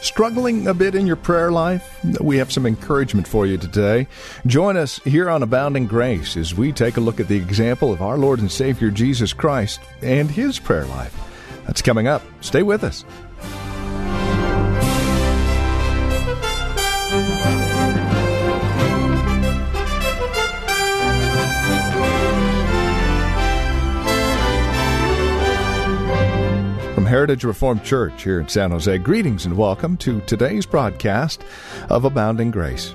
Struggling a bit in your prayer life? We have some encouragement for you today. Join us here on Abounding Grace as we take a look at the example of our Lord and Savior Jesus Christ and his prayer life. That's coming up. Stay with us. Heritage Reformed Church here in San Jose. Greetings and welcome to today's broadcast of Abounding Grace.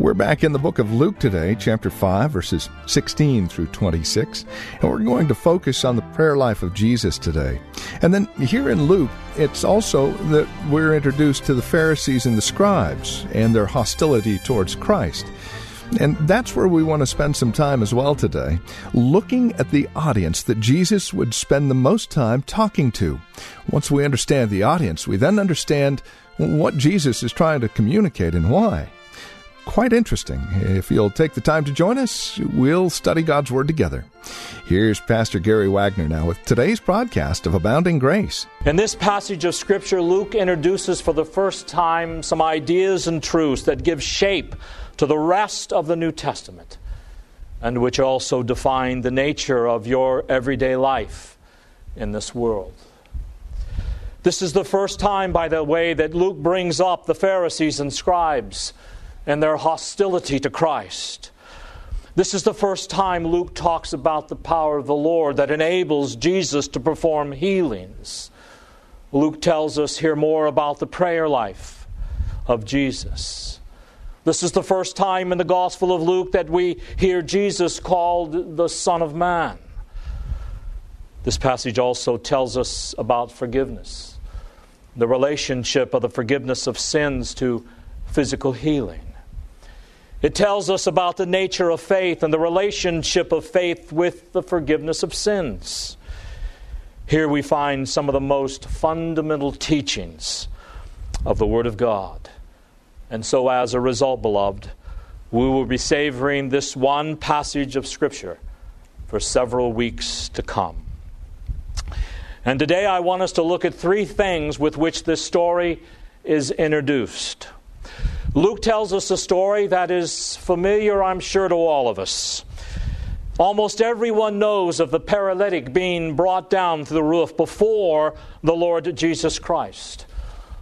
We're back in the book of Luke today, chapter 5, verses 16 through 26, and we're going to focus on the prayer life of Jesus today. And then here in Luke, it's also that we're introduced to the Pharisees and the scribes and their hostility towards Christ. And that's where we want to spend some time as well today, looking at the audience that Jesus would spend the most time talking to. Once we understand the audience, we then understand what Jesus is trying to communicate and why. Quite interesting. If you'll take the time to join us, we'll study God's Word together. Here's Pastor Gary Wagner now with today's broadcast of Abounding Grace. In this passage of Scripture, Luke introduces for the first time some ideas and truths that give shape to the rest of the New Testament, and which also define the nature of your everyday life in this world. This is the first time, by the way, that Luke brings up the Pharisees and scribes and their hostility to Christ. This is the first time Luke talks about the power of the Lord that enables Jesus to perform healings. Luke tells us here more about the prayer life of Jesus. This is the first time in the Gospel of Luke that we hear Jesus called the Son of Man. This passage also tells us about forgiveness, the relationship of the forgiveness of sins to physical healing. It tells us about the nature of faith and the relationship of faith with the forgiveness of sins. Here we find some of the most fundamental teachings of the Word of God. And so, as a result, beloved, we will be savoring this one passage of Scripture for several weeks to come. And today I want us to look at three things with which this story is introduced. Luke tells us a story that is familiar, I'm sure, to all of us. Almost everyone knows of the paralytic being brought down to the roof before the Lord Jesus Christ.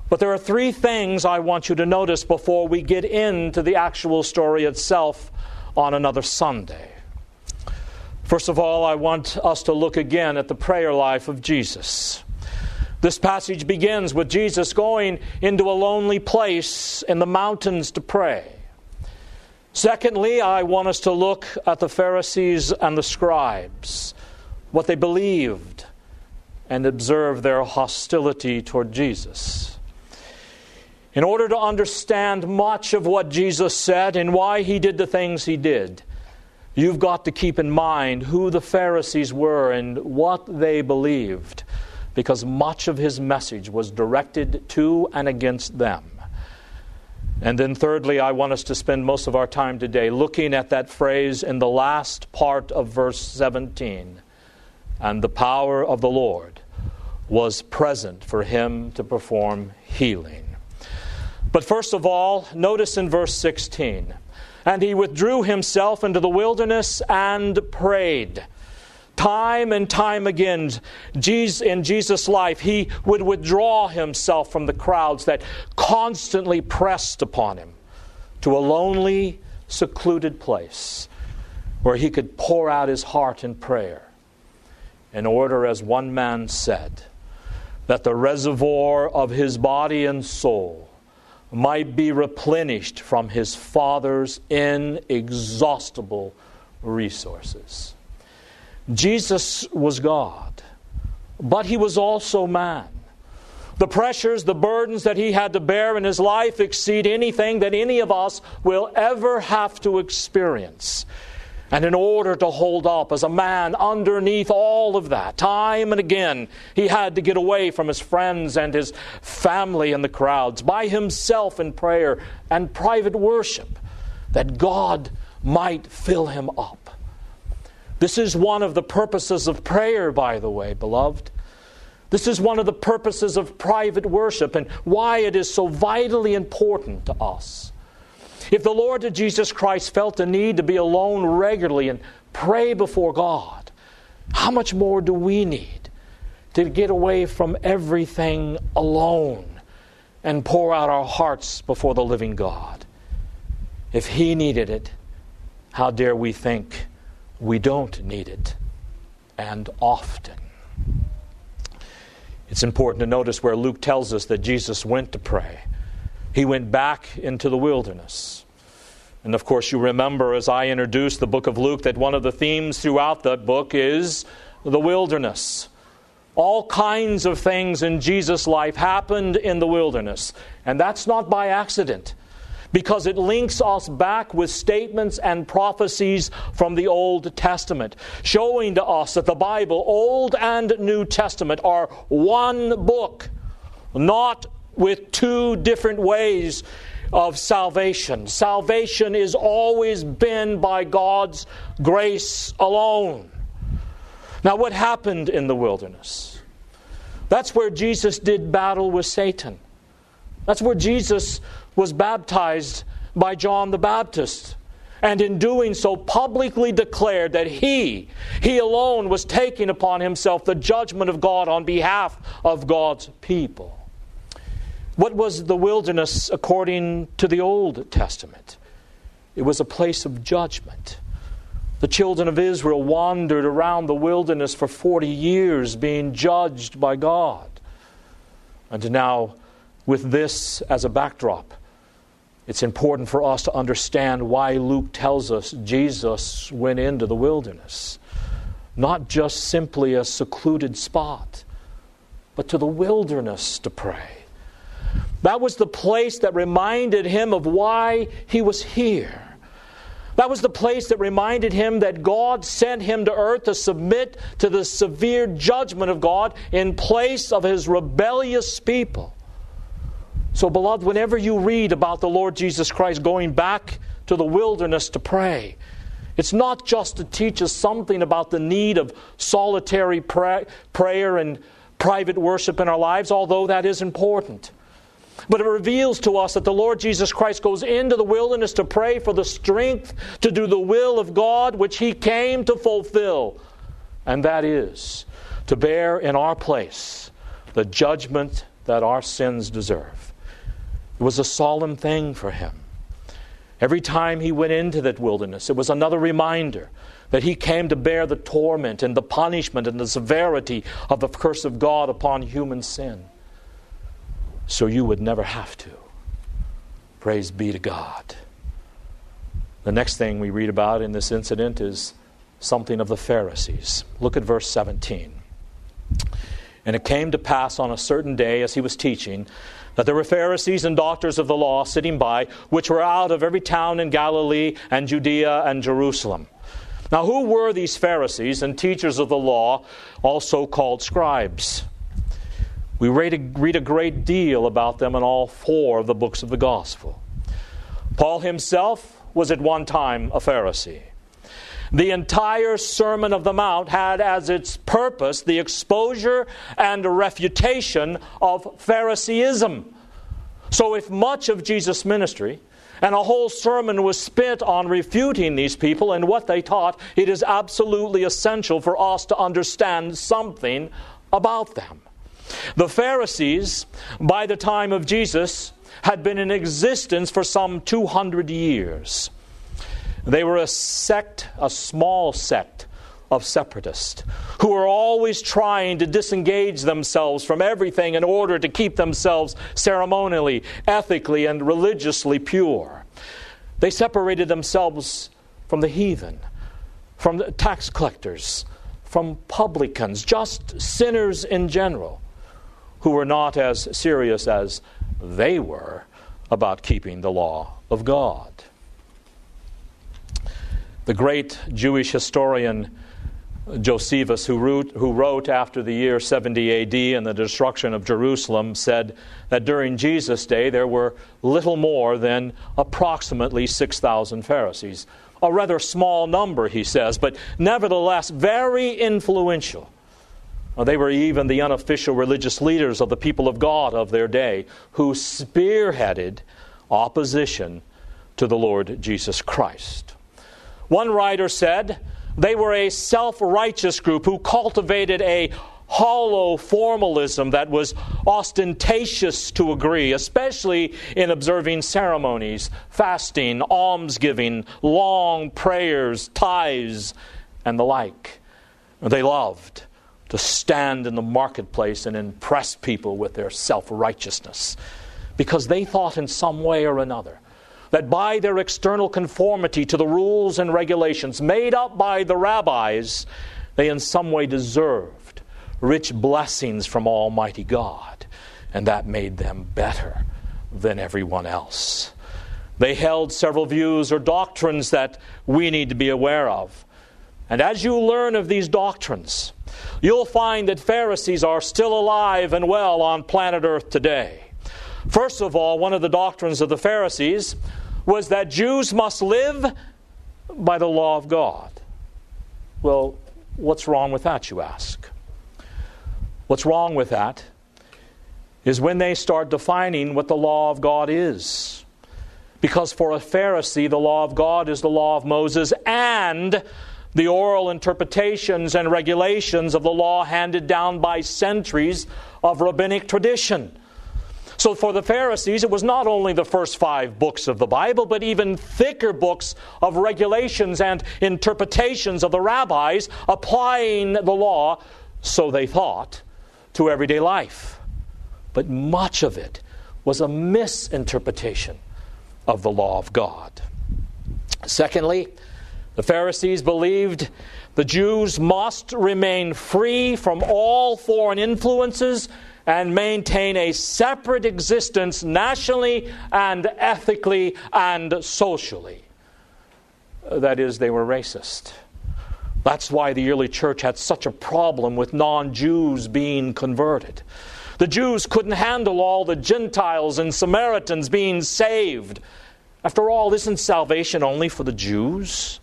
But there are three things I want you to notice before we get into the actual story itself on another Sunday. First of all, I want us to look again at the prayer life of Jesus. This passage begins with Jesus going into a lonely place in the mountains to pray. Secondly, I want us to look at the Pharisees and the scribes, what they believed, and observe their hostility toward Jesus. In order to understand much of what Jesus said and why he did the things he did, you've got to keep in mind who the Pharisees were and what they believed, because much of his message was directed to and against them. And then, thirdly, I want us to spend most of our time today looking at that phrase in the last part of verse 17. And the power of the Lord was present for him to perform healing. But first of all, notice in verse 16 and he withdrew himself into the wilderness and prayed. Time and time again, in Jesus' life, he would withdraw himself from the crowds that constantly pressed upon him to a lonely, secluded place where he could pour out his heart in prayer in order, as one man said, that the reservoir of his body and soul might be replenished from his Father's inexhaustible resources. Jesus was God, but he was also man. The pressures, the burdens that he had to bear in his life exceed anything that any of us will ever have to experience. And in order to hold up as a man underneath all of that, time and again, he had to get away from his friends and his family and the crowds by himself in prayer and private worship that God might fill him up. This is one of the purposes of prayer, by the way, beloved. This is one of the purposes of private worship and why it is so vitally important to us. If the Lord Jesus Christ felt the need to be alone regularly and pray before God, how much more do we need to get away from everything alone and pour out our hearts before the living God? If He needed it, how dare we think we don't need it and often? It's important to notice where Luke tells us that Jesus went to pray. He went back into the wilderness. And of course, you remember as I introduced the book of Luke that one of the themes throughout that book is the wilderness. All kinds of things in Jesus' life happened in the wilderness. And that's not by accident because it links us back with statements and prophecies from the Old Testament, showing to us that the Bible, Old and New Testament, are one book, not with two different ways of salvation. Salvation is always been by God's grace alone. Now, what happened in the wilderness? That's where Jesus did battle with Satan. That's where Jesus was baptized by John the Baptist. And in doing so, publicly declared that he, he alone, was taking upon himself the judgment of God on behalf of God's people. What was the wilderness according to the Old Testament? It was a place of judgment. The children of Israel wandered around the wilderness for 40 years being judged by God. And now, with this as a backdrop, it's important for us to understand why Luke tells us Jesus went into the wilderness. Not just simply a secluded spot, but to the wilderness to pray. That was the place that reminded him of why he was here. That was the place that reminded him that God sent him to earth to submit to the severe judgment of God in place of his rebellious people. So, beloved, whenever you read about the Lord Jesus Christ going back to the wilderness to pray, it's not just to teach us something about the need of solitary prayer and private worship in our lives, although that is important. But it reveals to us that the Lord Jesus Christ goes into the wilderness to pray for the strength to do the will of God which He came to fulfill. And that is to bear in our place the judgment that our sins deserve. It was a solemn thing for him. Every time he went into that wilderness, it was another reminder that he came to bear the torment and the punishment and the severity of the curse of God upon human sin. So you would never have to. Praise be to God. The next thing we read about in this incident is something of the Pharisees. Look at verse 17. And it came to pass on a certain day as he was teaching that there were Pharisees and doctors of the law sitting by, which were out of every town in Galilee and Judea and Jerusalem. Now, who were these Pharisees and teachers of the law, also called scribes? We read a, read a great deal about them in all four of the books of the gospel. Paul himself was at one time a Pharisee. The entire Sermon of the Mount had as its purpose the exposure and refutation of Phariseeism. So, if much of Jesus' ministry and a whole sermon was spent on refuting these people and what they taught, it is absolutely essential for us to understand something about them. The Pharisees, by the time of Jesus, had been in existence for some 200 years. They were a sect, a small sect of separatists who were always trying to disengage themselves from everything in order to keep themselves ceremonially, ethically, and religiously pure. They separated themselves from the heathen, from the tax collectors, from publicans, just sinners in general, who were not as serious as they were about keeping the law of God. The great Jewish historian Josephus, who wrote, who wrote after the year 70 AD and the destruction of Jerusalem, said that during Jesus' day there were little more than approximately 6,000 Pharisees. A rather small number, he says, but nevertheless very influential. They were even the unofficial religious leaders of the people of God of their day who spearheaded opposition to the Lord Jesus Christ. One writer said, they were a self righteous group who cultivated a hollow formalism that was ostentatious to agree, especially in observing ceremonies, fasting, almsgiving, long prayers, tithes, and the like. They loved to stand in the marketplace and impress people with their self righteousness because they thought in some way or another that by their external conformity to the rules and regulations made up by the rabbis, they in some way deserved rich blessings from Almighty God, and that made them better than everyone else. They held several views or doctrines that we need to be aware of. And as you learn of these doctrines, you'll find that Pharisees are still alive and well on planet Earth today. First of all, one of the doctrines of the Pharisees was that Jews must live by the law of God. Well, what's wrong with that, you ask? What's wrong with that is when they start defining what the law of God is. Because for a Pharisee, the law of God is the law of Moses and the oral interpretations and regulations of the law handed down by centuries of rabbinic tradition. So for the Pharisees, it was not only the first five books of the Bible, but even thicker books of regulations and interpretations of the rabbis applying the law, so they thought, to everyday life. But much of it was a misinterpretation of the law of God. Secondly, the Pharisees believed the Jews must remain free from all foreign influences and maintain a separate existence nationally and ethically and socially. Uh, that is, they were racist. That's why the early church had such a problem with non Jews being converted. The Jews couldn't handle all the Gentiles and Samaritans being saved. After all, isn't salvation only for the Jews?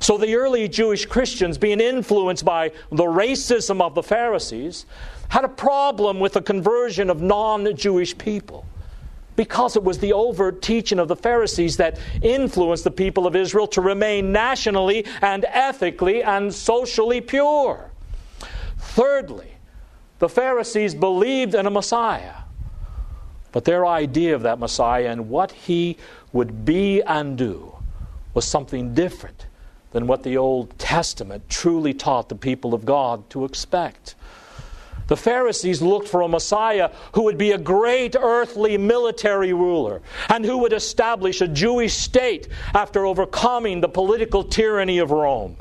So the early Jewish Christians, being influenced by the racism of the Pharisees, had a problem with the conversion of non Jewish people because it was the overt teaching of the Pharisees that influenced the people of Israel to remain nationally and ethically and socially pure. Thirdly, the Pharisees believed in a Messiah, but their idea of that Messiah and what he would be and do was something different than what the Old Testament truly taught the people of God to expect. The Pharisees looked for a Messiah who would be a great earthly military ruler and who would establish a Jewish state after overcoming the political tyranny of Rome.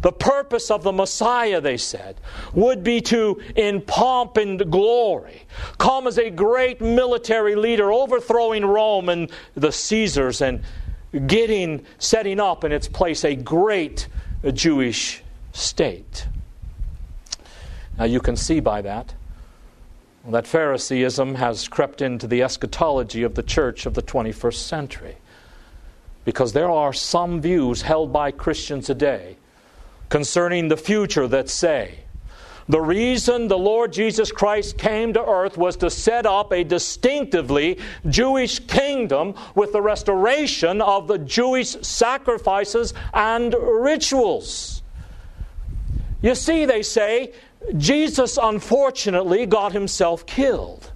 The purpose of the Messiah, they said, would be to, in pomp and glory, come as a great military leader, overthrowing Rome and the Caesars and getting, setting up in its place a great Jewish state. Now, you can see by that that Phariseeism has crept into the eschatology of the church of the 21st century. Because there are some views held by Christians today concerning the future that say, the reason the Lord Jesus Christ came to earth was to set up a distinctively Jewish kingdom with the restoration of the Jewish sacrifices and rituals. You see, they say, Jesus unfortunately got himself killed,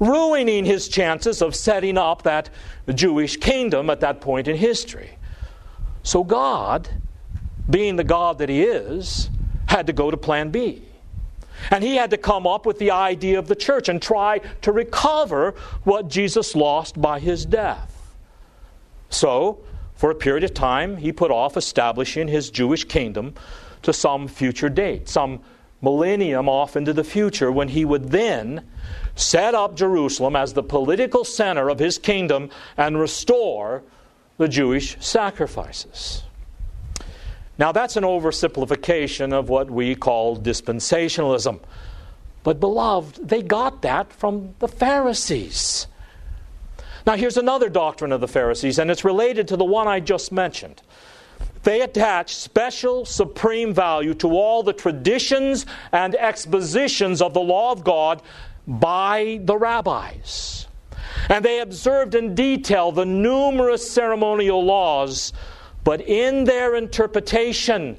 ruining his chances of setting up that Jewish kingdom at that point in history. So God, being the God that he is, had to go to plan B. And he had to come up with the idea of the church and try to recover what Jesus lost by his death. So, for a period of time, he put off establishing his Jewish kingdom to some future date, some millennium off into the future when he would then set up Jerusalem as the political center of his kingdom and restore the Jewish sacrifices. Now, that's an oversimplification of what we call dispensationalism. But, beloved, they got that from the Pharisees. Now, here's another doctrine of the Pharisees, and it's related to the one I just mentioned. They attach special, supreme value to all the traditions and expositions of the law of God by the rabbis. And they observed in detail the numerous ceremonial laws, but in their interpretation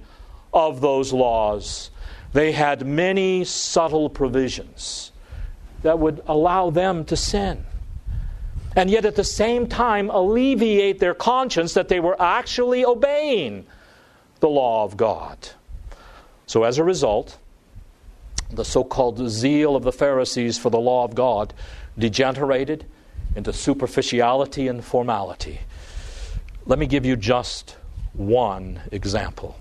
of those laws, they had many subtle provisions that would allow them to sin. And yet, at the same time, alleviate their conscience that they were actually obeying the law of God. So, as a result, the so called zeal of the Pharisees for the law of God degenerated into superficiality and formality. Let me give you just one example.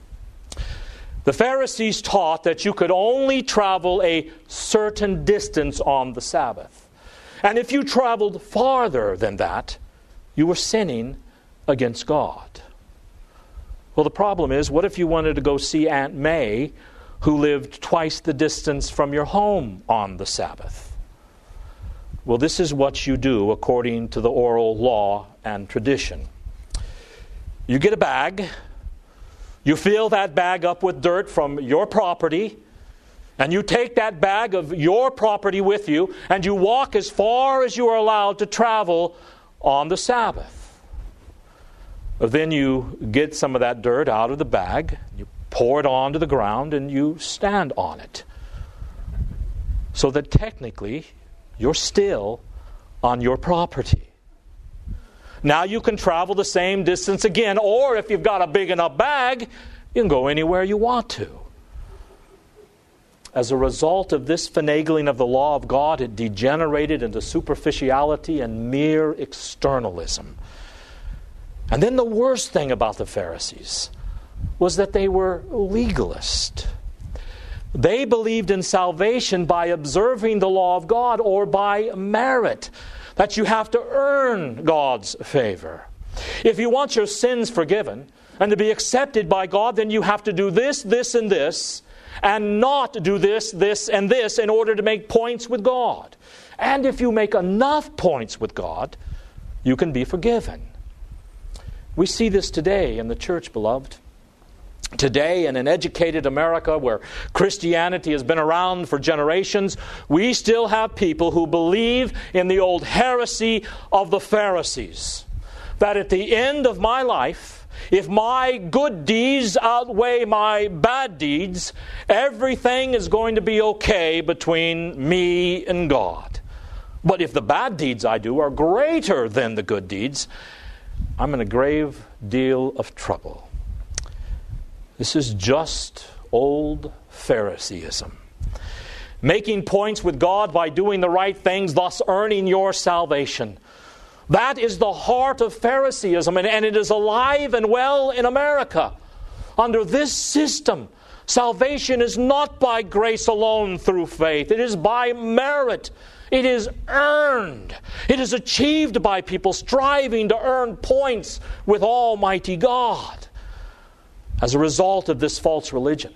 The Pharisees taught that you could only travel a certain distance on the Sabbath. And if you traveled farther than that, you were sinning against God. Well, the problem is what if you wanted to go see Aunt May who lived twice the distance from your home on the Sabbath. Well, this is what you do according to the oral law and tradition. You get a bag, you fill that bag up with dirt from your property, and you take that bag of your property with you, and you walk as far as you are allowed to travel on the Sabbath. Then you get some of that dirt out of the bag, you pour it onto the ground, and you stand on it. So that technically, you're still on your property. Now you can travel the same distance again, or if you've got a big enough bag, you can go anywhere you want to. As a result of this finagling of the law of God, it degenerated into superficiality and mere externalism. And then the worst thing about the Pharisees was that they were legalists. They believed in salvation by observing the law of God or by merit, that you have to earn God's favor. If you want your sins forgiven and to be accepted by God, then you have to do this, this, and this, and not do this, this, and this in order to make points with God. And if you make enough points with God, you can be forgiven. We see this today in the church, beloved. Today, in an educated America where Christianity has been around for generations, we still have people who believe in the old heresy of the Pharisees. That at the end of my life, if my good deeds outweigh my bad deeds, everything is going to be okay between me and God. But if the bad deeds I do are greater than the good deeds, I'm in a grave deal of trouble. This is just old Phariseeism. Making points with God by doing the right things, thus earning your salvation. That is the heart of Phariseeism, and, and it is alive and well in America. Under this system, salvation is not by grace alone through faith, it is by merit. It is earned. It is achieved by people striving to earn points with Almighty God. As a result of this false religion,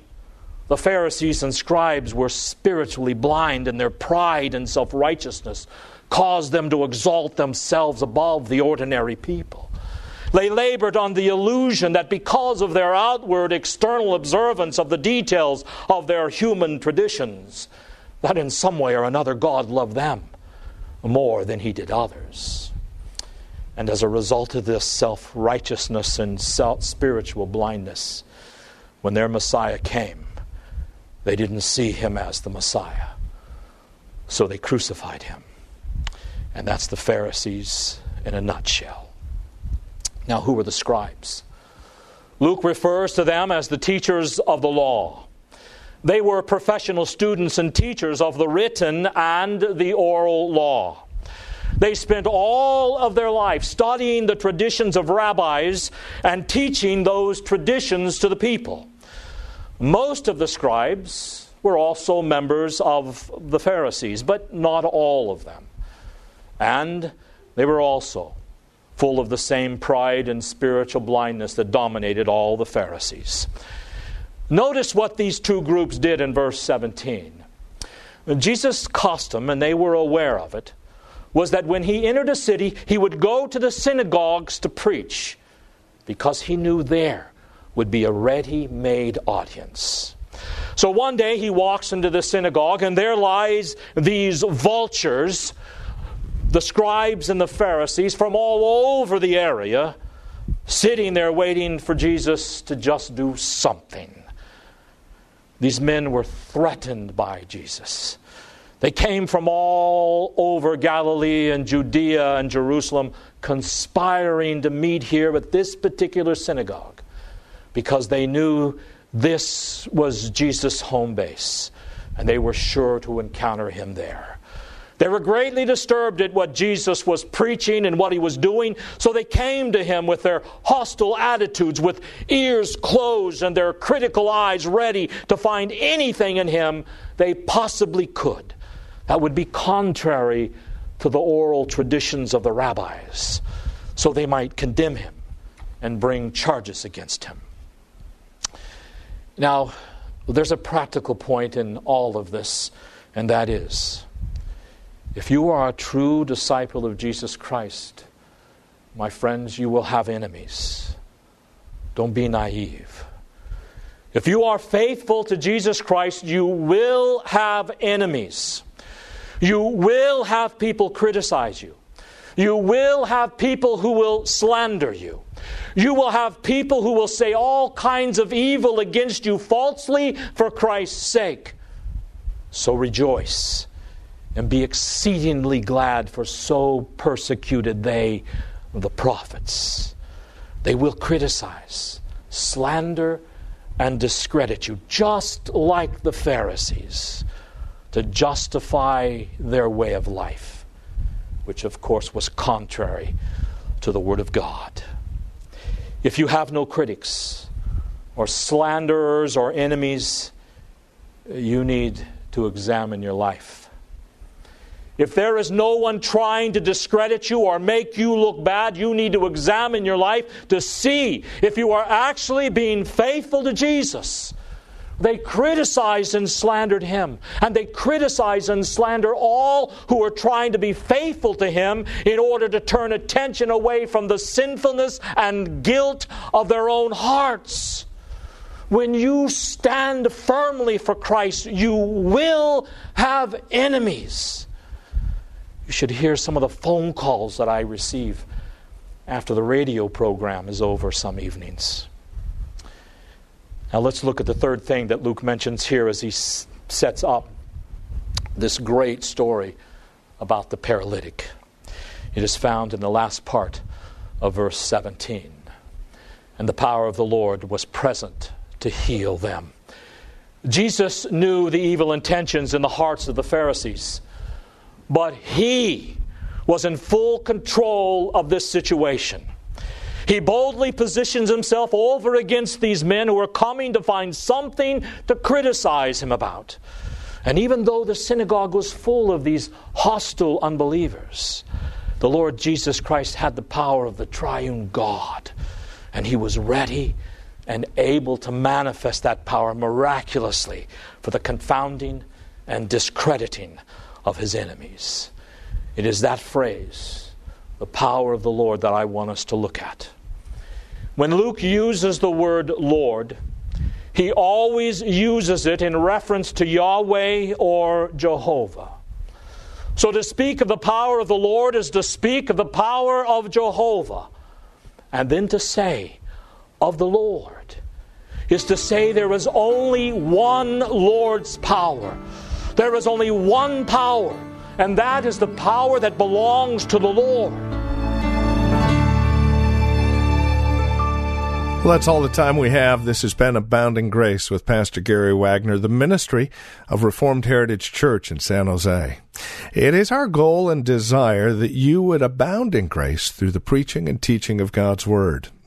the Pharisees and scribes were spiritually blind, in their pride and self righteousness caused them to exalt themselves above the ordinary people. They labored on the illusion that because of their outward external observance of the details of their human traditions, that in some way or another God loved them more than he did others. And as a result of this self righteousness and self spiritual blindness, when their Messiah came, they didn't see him as the Messiah. So they crucified him. And that's the Pharisees in a nutshell. Now, who were the scribes? Luke refers to them as the teachers of the law. They were professional students and teachers of the written and the oral law. They spent all of their life studying the traditions of rabbis and teaching those traditions to the people. Most of the scribes were also members of the Pharisees, but not all of them. And they were also full of the same pride and spiritual blindness that dominated all the Pharisees. Notice what these two groups did in verse 17. Jesus' custom, and they were aware of it, was that when he entered a city, he would go to the synagogues to preach because he knew there would be a ready made audience. So one day he walks into the synagogue, and there lies these vultures, the scribes and the Pharisees from all over the area, sitting there waiting for Jesus to just do something. These men were threatened by Jesus. They came from all over Galilee and Judea and Jerusalem, conspiring to meet here at this particular synagogue because they knew this was Jesus' home base and they were sure to encounter him there. They were greatly disturbed at what Jesus was preaching and what he was doing, so they came to him with their hostile attitudes, with ears closed and their critical eyes ready to find anything in him they possibly could that would be contrary to the oral traditions of the rabbis, so they might condemn him and bring charges against him. Now, there's a practical point in all of this, and that is if you are a true disciple of Jesus Christ, my friends, you will have enemies. Don't be naive. If you are faithful to Jesus Christ, you will have enemies. You will have people criticize you. You will have people who will slander you. You will have people who will say all kinds of evil against you falsely for Christ's sake. So rejoice and be exceedingly glad, for so persecuted they the prophets. They will criticize, slander, and discredit you, just like the Pharisees to justify their way of life, which of course was contrary to the Word of God. If you have no critics or slanderers or enemies, you need to examine your life. If there is no one trying to discredit you or make you look bad, you need to examine your life to see if you are actually being faithful to Jesus they criticized and slandered him. And they criticize and slander all who are trying to be faithful to him in order to turn attention away from the sinfulness and guilt of their own hearts. When you stand firmly for Christ, you will have enemies. You should hear some of the phone calls that I receive after the radio program is over some evenings. Now let's look at the third thing that Luke mentions here as he s- sets up this great story about the paralytic. It is found in the last part of verse 17. And the power of the Lord was present to heal them. Jesus knew the evil intentions in the hearts of the Pharisees, but he was in full control of this situation. He boldly positions himself over against these men who are coming to find something to criticize him about. And even though the synagogue was full of these hostile unbelievers, the Lord Jesus Christ had the power of the triune God, and he was ready and able to manifest that power miraculously for the confounding and discrediting of his enemies. It is that phrase, the power of the Lord, that I want us to look at. When Luke uses the word Lord, he always uses it in reference to Yahweh or Jehovah. So to speak of the power of the Lord is to speak of the power of Jehovah. And then to say of the Lord is to say there is only one Lord's power. There is only one power, and that is the power that belongs to the Lord. Well, that's all the time we have. This has been Abounding Grace with Pastor Gary Wagner, the ministry of Reformed Heritage Church in San Jose. It is our goal and desire that you would abound in grace through the preaching and teaching of God's Word.